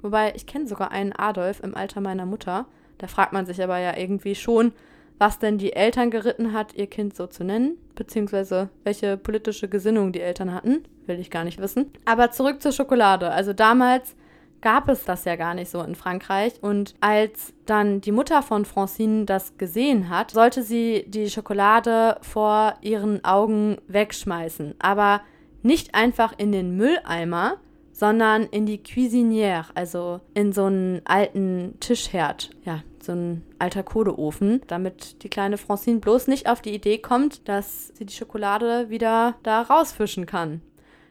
Wobei ich kenne sogar einen Adolf im Alter meiner Mutter. Da fragt man sich aber ja irgendwie schon, was denn die Eltern geritten hat, ihr Kind so zu nennen, beziehungsweise welche politische Gesinnung die Eltern hatten, will ich gar nicht wissen. Aber zurück zur Schokolade. Also damals gab es das ja gar nicht so in Frankreich. Und als dann die Mutter von Francine das gesehen hat, sollte sie die Schokolade vor ihren Augen wegschmeißen. Aber nicht einfach in den Mülleimer, sondern in die Cuisinière, also in so einen alten Tischherd. Ja, so ein alter Kohleofen, damit die kleine Francine bloß nicht auf die Idee kommt, dass sie die Schokolade wieder da rausfischen kann.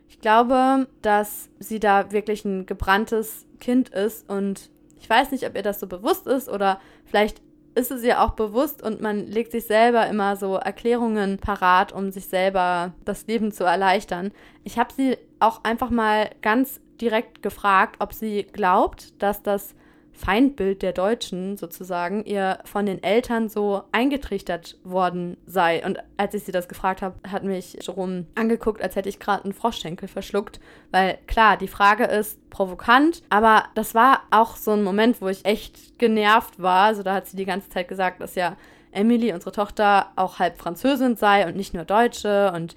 Ich glaube, dass sie da wirklich ein gebranntes Kind ist und ich weiß nicht, ob ihr das so bewusst ist oder vielleicht ist es ihr auch bewusst und man legt sich selber immer so Erklärungen parat, um sich selber das Leben zu erleichtern. Ich habe sie auch einfach mal ganz direkt gefragt, ob sie glaubt, dass das Feindbild der Deutschen sozusagen ihr von den Eltern so eingetrichtert worden sei. Und als ich sie das gefragt habe, hat mich Jerome angeguckt, als hätte ich gerade einen Froschschenkel verschluckt. Weil klar, die Frage ist provokant, aber das war auch so ein Moment, wo ich echt genervt war. Also da hat sie die ganze Zeit gesagt, dass ja Emily, unsere Tochter, auch halb Französin sei und nicht nur Deutsche und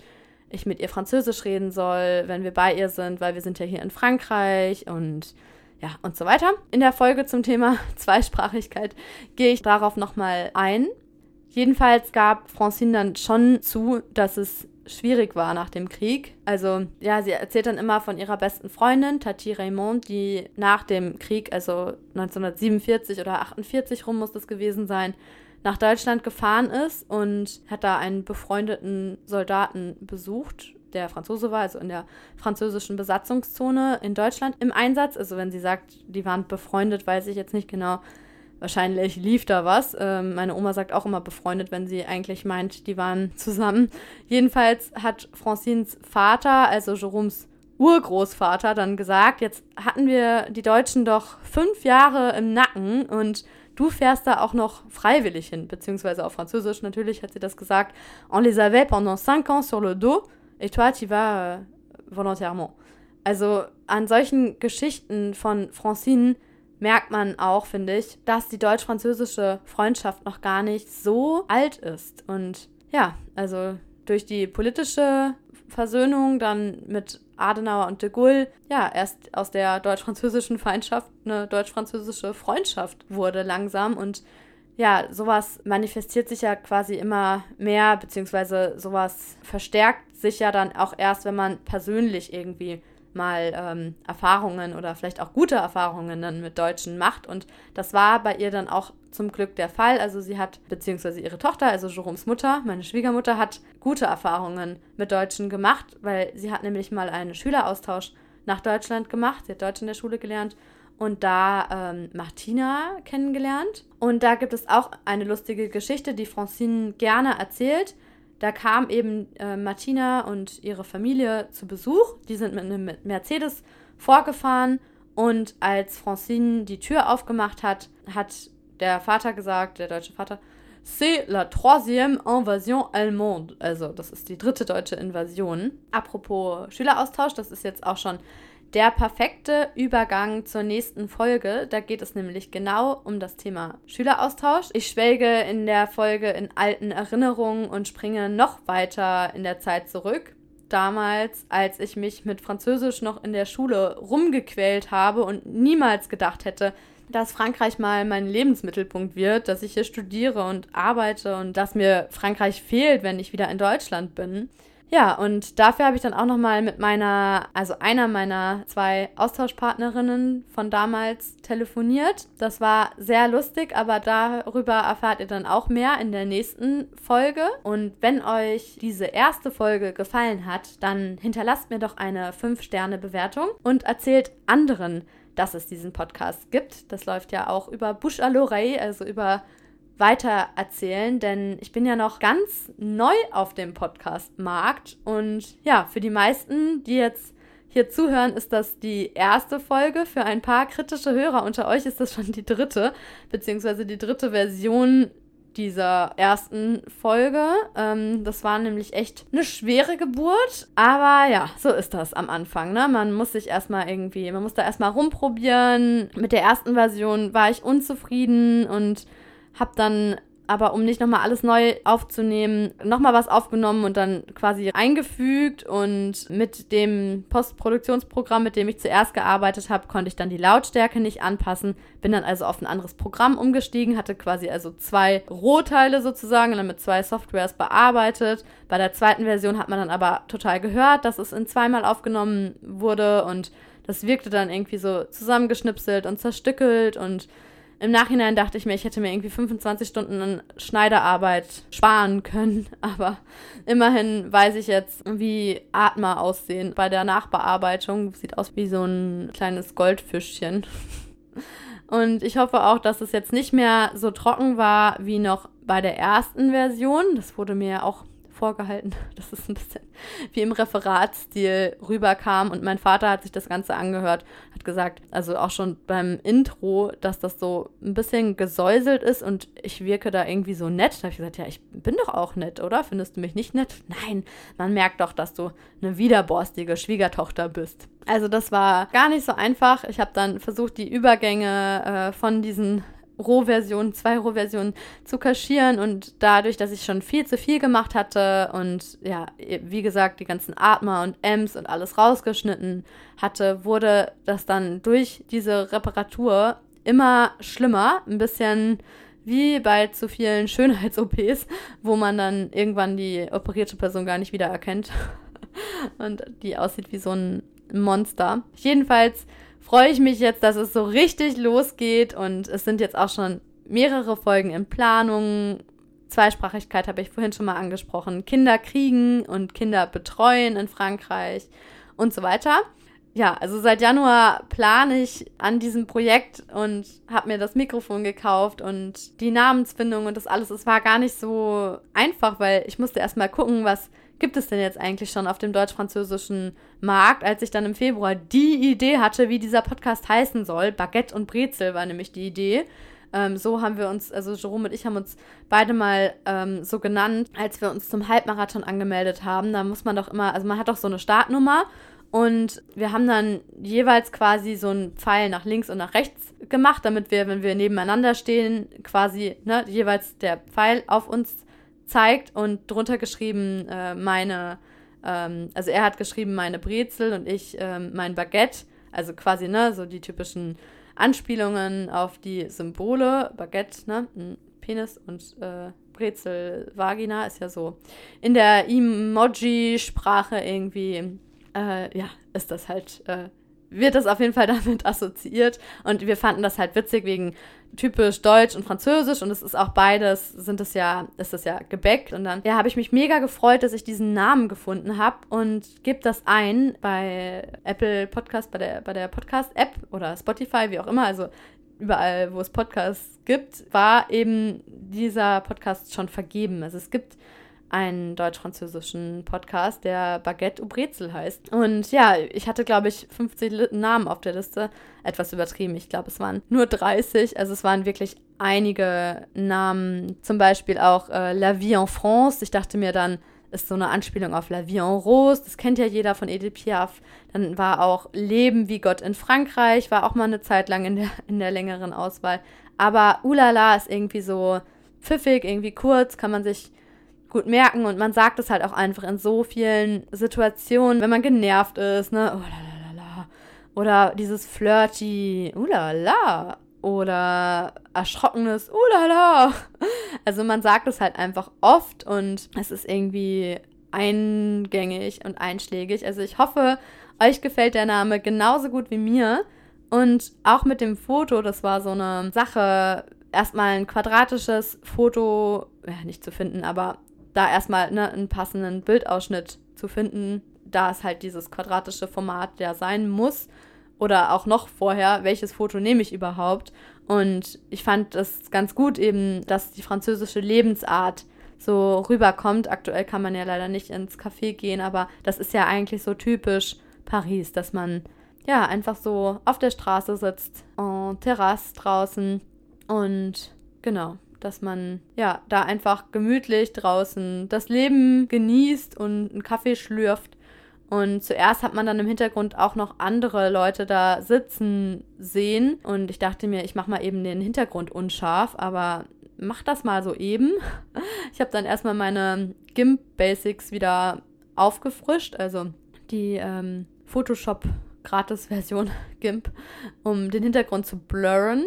ich mit ihr Französisch reden soll, wenn wir bei ihr sind, weil wir sind ja hier in Frankreich und ja, und so weiter. In der Folge zum Thema Zweisprachigkeit gehe ich darauf nochmal ein. Jedenfalls gab Francine dann schon zu, dass es schwierig war nach dem Krieg. Also, ja, sie erzählt dann immer von ihrer besten Freundin, Tati Raymond, die nach dem Krieg, also 1947 oder 48 rum muss das gewesen sein, nach Deutschland gefahren ist und hat da einen befreundeten Soldaten besucht der Franzose war, also in der französischen Besatzungszone in Deutschland im Einsatz. Also wenn sie sagt, die waren befreundet, weiß ich jetzt nicht genau. Wahrscheinlich lief da was. Ähm, meine Oma sagt auch immer befreundet, wenn sie eigentlich meint, die waren zusammen. Jedenfalls hat Francines Vater, also Jeroms Urgroßvater, dann gesagt, jetzt hatten wir die Deutschen doch fünf Jahre im Nacken und du fährst da auch noch freiwillig hin, beziehungsweise auf Französisch natürlich hat sie das gesagt. On les avait pendant cinq ans sur le dos Et toi, tu vas euh, volontairement. Also an solchen Geschichten von Francine merkt man auch, finde ich, dass die deutsch-französische Freundschaft noch gar nicht so alt ist. Und ja, also durch die politische Versöhnung dann mit Adenauer und de Gaulle, ja, erst aus der deutsch-französischen Feindschaft eine deutsch-französische Freundschaft wurde langsam und ja, sowas manifestiert sich ja quasi immer mehr, beziehungsweise sowas verstärkt sich ja dann auch erst, wenn man persönlich irgendwie mal ähm, Erfahrungen oder vielleicht auch gute Erfahrungen dann mit Deutschen macht. Und das war bei ihr dann auch zum Glück der Fall. Also sie hat, beziehungsweise ihre Tochter, also Jeroms Mutter, meine Schwiegermutter, hat gute Erfahrungen mit Deutschen gemacht, weil sie hat nämlich mal einen Schüleraustausch nach Deutschland gemacht. Sie hat Deutsch in der Schule gelernt und da ähm, Martina kennengelernt. Und da gibt es auch eine lustige Geschichte, die Francine gerne erzählt. Da kam eben äh, Martina und ihre Familie zu Besuch. Die sind mit einem Mercedes vorgefahren und als Francine die Tür aufgemacht hat, hat der Vater gesagt, der deutsche Vater, C'est la troisième invasion allemande. Also, das ist die dritte deutsche Invasion. Apropos Schüleraustausch, das ist jetzt auch schon der perfekte Übergang zur nächsten Folge. Da geht es nämlich genau um das Thema Schüleraustausch. Ich schwelge in der Folge in alten Erinnerungen und springe noch weiter in der Zeit zurück. Damals, als ich mich mit Französisch noch in der Schule rumgequält habe und niemals gedacht hätte, dass Frankreich mal mein Lebensmittelpunkt wird, dass ich hier studiere und arbeite und dass mir Frankreich fehlt, wenn ich wieder in Deutschland bin. Ja, und dafür habe ich dann auch nochmal mit meiner, also einer meiner zwei Austauschpartnerinnen von damals telefoniert. Das war sehr lustig, aber darüber erfahrt ihr dann auch mehr in der nächsten Folge. Und wenn euch diese erste Folge gefallen hat, dann hinterlasst mir doch eine 5-Sterne-Bewertung und erzählt anderen, dass es diesen Podcast gibt. Das läuft ja auch über Bush à l'oreille, also über weiter erzählen, denn ich bin ja noch ganz neu auf dem Podcast-Markt und ja, für die meisten, die jetzt hier zuhören, ist das die erste Folge. Für ein paar kritische Hörer unter euch ist das schon die dritte, beziehungsweise die dritte Version dieser ersten Folge. Ähm, das war nämlich echt eine schwere Geburt. Aber ja, so ist das am Anfang. Ne? Man muss sich erstmal irgendwie, man muss da erstmal rumprobieren. Mit der ersten Version war ich unzufrieden und habe dann aber um nicht nochmal alles neu aufzunehmen, nochmal was aufgenommen und dann quasi eingefügt. Und mit dem Postproduktionsprogramm, mit dem ich zuerst gearbeitet habe, konnte ich dann die Lautstärke nicht anpassen. Bin dann also auf ein anderes Programm umgestiegen, hatte quasi also zwei Rohteile sozusagen und dann mit zwei Softwares bearbeitet. Bei der zweiten Version hat man dann aber total gehört, dass es in zweimal aufgenommen wurde und das wirkte dann irgendwie so zusammengeschnipselt und zerstückelt und im Nachhinein dachte ich mir, ich hätte mir irgendwie 25 Stunden an Schneiderarbeit sparen können. Aber immerhin weiß ich jetzt, wie Atmer aussehen bei der Nachbearbeitung. Sieht aus wie so ein kleines Goldfischchen. Und ich hoffe auch, dass es jetzt nicht mehr so trocken war wie noch bei der ersten Version. Das wurde mir auch vorgehalten, dass es ein bisschen wie im Referatstil rüberkam. Und mein Vater hat sich das Ganze angehört, hat gesagt, also auch schon beim Intro, dass das so ein bisschen gesäuselt ist und ich wirke da irgendwie so nett. Da habe ich gesagt, ja, ich bin doch auch nett, oder? Findest du mich nicht nett? Nein, man merkt doch, dass du eine widerborstige Schwiegertochter bist. Also das war gar nicht so einfach. Ich habe dann versucht, die Übergänge äh, von diesen Rohversion, zwei Rohversionen zu kaschieren und dadurch, dass ich schon viel zu viel gemacht hatte und ja, wie gesagt, die ganzen Atmer und Ems und alles rausgeschnitten hatte, wurde das dann durch diese Reparatur immer schlimmer, ein bisschen wie bei zu vielen Schönheits-OPs, wo man dann irgendwann die operierte Person gar nicht wiedererkennt und die aussieht wie so ein Monster. Jedenfalls freue ich mich jetzt, dass es so richtig losgeht und es sind jetzt auch schon mehrere Folgen in Planung. Zweisprachigkeit habe ich vorhin schon mal angesprochen. Kinder kriegen und Kinder betreuen in Frankreich und so weiter. Ja, also seit Januar plane ich an diesem Projekt und habe mir das Mikrofon gekauft und die Namensfindung und das alles. Es war gar nicht so einfach, weil ich musste erstmal gucken, was gibt es denn jetzt eigentlich schon auf dem deutsch-französischen Markt, als ich dann im Februar die Idee hatte, wie dieser Podcast heißen soll. Baguette und Brezel war nämlich die Idee. Ähm, so haben wir uns, also Jerome und ich haben uns beide mal ähm, so genannt, als wir uns zum Halbmarathon angemeldet haben. Da muss man doch immer, also man hat doch so eine Startnummer und wir haben dann jeweils quasi so einen Pfeil nach links und nach rechts gemacht, damit wir, wenn wir nebeneinander stehen, quasi ne, jeweils der Pfeil auf uns zeigt und drunter geschrieben äh, meine, ähm, also er hat geschrieben meine Brezel und ich ähm, mein Baguette, also quasi, ne, so die typischen Anspielungen auf die Symbole, Baguette, ne, Penis und äh, Brezel, Vagina ist ja so in der Emoji-Sprache irgendwie, äh, ja, ist das halt äh, wird das auf jeden Fall damit assoziiert. Und wir fanden das halt witzig wegen typisch Deutsch und Französisch und es ist auch beides, sind es ja, ist es ja gebäckt. Und dann, ja, habe ich mich mega gefreut, dass ich diesen Namen gefunden habe und gebe das ein bei Apple Podcast, bei der, bei der Podcast-App oder Spotify, wie auch immer. Also überall, wo es Podcasts gibt, war eben dieser Podcast schon vergeben. Also es gibt einen deutsch-französischen Podcast, der Baguette ou Brezel heißt. Und ja, ich hatte, glaube ich, 50 Namen auf der Liste. Etwas übertrieben. Ich glaube, es waren nur 30. Also es waren wirklich einige Namen. Zum Beispiel auch äh, La Vie en France. Ich dachte mir dann, ist so eine Anspielung auf La Vie en Rose. Das kennt ja jeder von Edith Piaf. Dann war auch Leben wie Gott in Frankreich, war auch mal eine Zeit lang in der, in der längeren Auswahl. Aber Ulala ist irgendwie so pfiffig, irgendwie kurz, kann man sich gut merken und man sagt es halt auch einfach in so vielen Situationen, wenn man genervt ist, ne? Oh, lalalala. Oder dieses flirty, ulala. Oder erschrockenes, ulala. Also man sagt es halt einfach oft und es ist irgendwie eingängig und einschlägig. Also ich hoffe, euch gefällt der Name genauso gut wie mir. Und auch mit dem Foto, das war so eine Sache, erstmal ein quadratisches Foto, ja, nicht zu finden, aber da erstmal ne, einen passenden Bildausschnitt zu finden, da es halt dieses quadratische Format ja sein muss. Oder auch noch vorher, welches Foto nehme ich überhaupt? Und ich fand es ganz gut eben, dass die französische Lebensart so rüberkommt. Aktuell kann man ja leider nicht ins Café gehen, aber das ist ja eigentlich so typisch Paris, dass man ja einfach so auf der Straße sitzt, en Terrasse draußen und genau, dass man ja da einfach gemütlich draußen das Leben genießt und einen Kaffee schlürft. Und zuerst hat man dann im Hintergrund auch noch andere Leute da sitzen sehen. Und ich dachte mir, ich mache mal eben den Hintergrund unscharf, aber mach das mal so eben. Ich habe dann erstmal meine GIMP Basics wieder aufgefrischt, also die ähm, Photoshop Gratis-Version GIMP, um den Hintergrund zu blurren.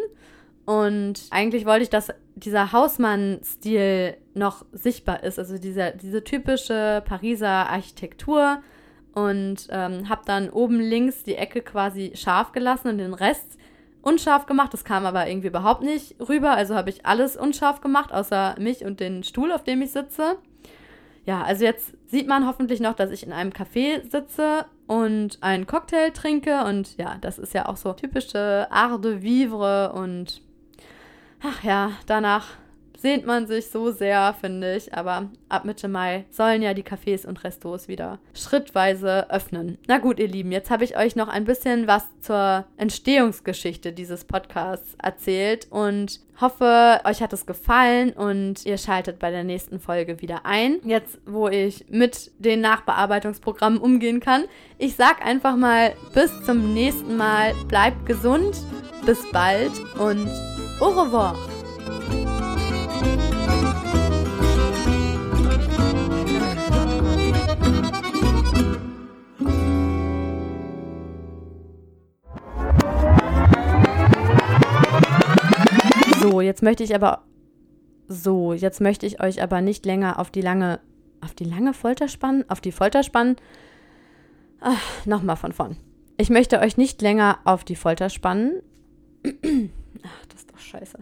Und eigentlich wollte ich, dass dieser Hausmann-Stil noch sichtbar ist, also diese, diese typische Pariser Architektur. Und ähm, habe dann oben links die Ecke quasi scharf gelassen und den Rest unscharf gemacht. Das kam aber irgendwie überhaupt nicht rüber. Also habe ich alles unscharf gemacht, außer mich und den Stuhl, auf dem ich sitze. Ja, also jetzt sieht man hoffentlich noch, dass ich in einem Café sitze und einen Cocktail trinke. Und ja, das ist ja auch so typische Art de Vivre und ach ja, danach sehnt man sich so sehr, finde ich. Aber ab Mitte Mai sollen ja die Cafés und Restos wieder schrittweise öffnen. Na gut, ihr Lieben, jetzt habe ich euch noch ein bisschen was zur Entstehungsgeschichte dieses Podcasts erzählt und hoffe, euch hat es gefallen und ihr schaltet bei der nächsten Folge wieder ein. Jetzt, wo ich mit den Nachbearbeitungsprogrammen umgehen kann. Ich sag einfach mal bis zum nächsten Mal. Bleibt gesund. Bis bald und Au revoir. So, jetzt möchte ich aber so, jetzt möchte ich euch aber nicht länger auf die lange auf die lange Folter spannen, auf die Folter spannen. Nochmal von vorn. Ich möchte euch nicht länger auf die Folter spannen. Ach, das scheiße.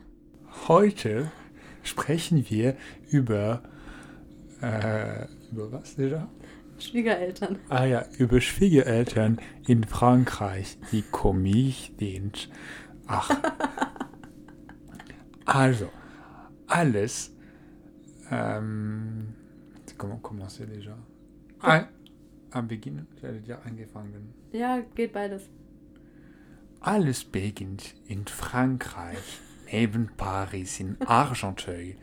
Heute sprechen wir über. Äh, über was, déjà? Schwiegereltern. Ah ja, über Schwiegereltern in Frankreich. Wie komisch sind. Ach. also, alles. Ähm, comment commencer déjà? Ah, am Beginn, ich hatte ja angefangen. Ja, geht beides. Alles beginnt in Frankreich, neben Paris, in Argenteuil,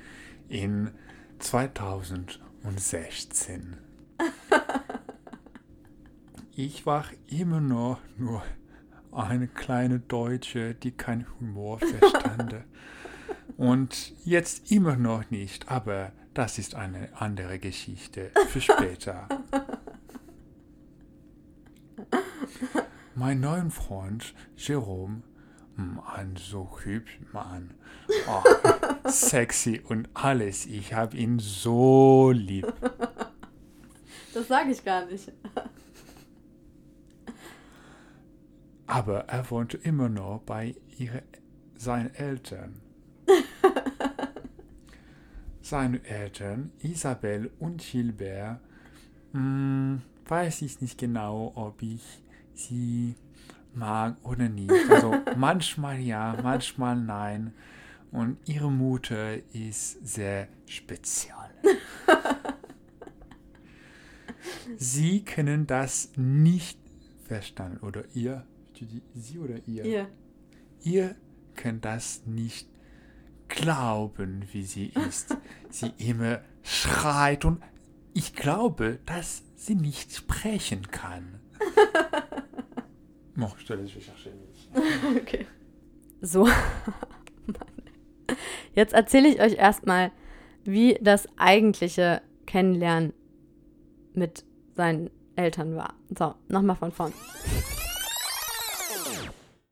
in 2016. Ich war immer noch nur eine kleine Deutsche, die kein Humor verstande. Und jetzt immer noch nicht, aber das ist eine andere Geschichte für später. Mein neuen Freund Jerome, Mann, so hübsch, Mann. Oh, sexy und alles. Ich habe ihn so lieb. Das sage ich gar nicht. Aber er wohnte immer noch bei ihre, seinen Eltern. Seine Eltern, Isabel und Gilbert, hm, weiß ich nicht genau, ob ich sie mag oder nicht. Also manchmal ja, manchmal nein. Und ihre Mutter ist sehr speziell. Sie können das nicht verstanden. Oder ihr, sie oder ihr? Ihr. Ihr könnt das nicht glauben, wie sie ist. sie immer schreit und ich glaube, dass sie nicht sprechen kann. Bon, je te laisse, je vais chercher. Okay. So. Jetzt erzähle ich euch erstmal, wie das eigentliche Kennenlernen mit seinen Eltern war. So, nochmal von vorn.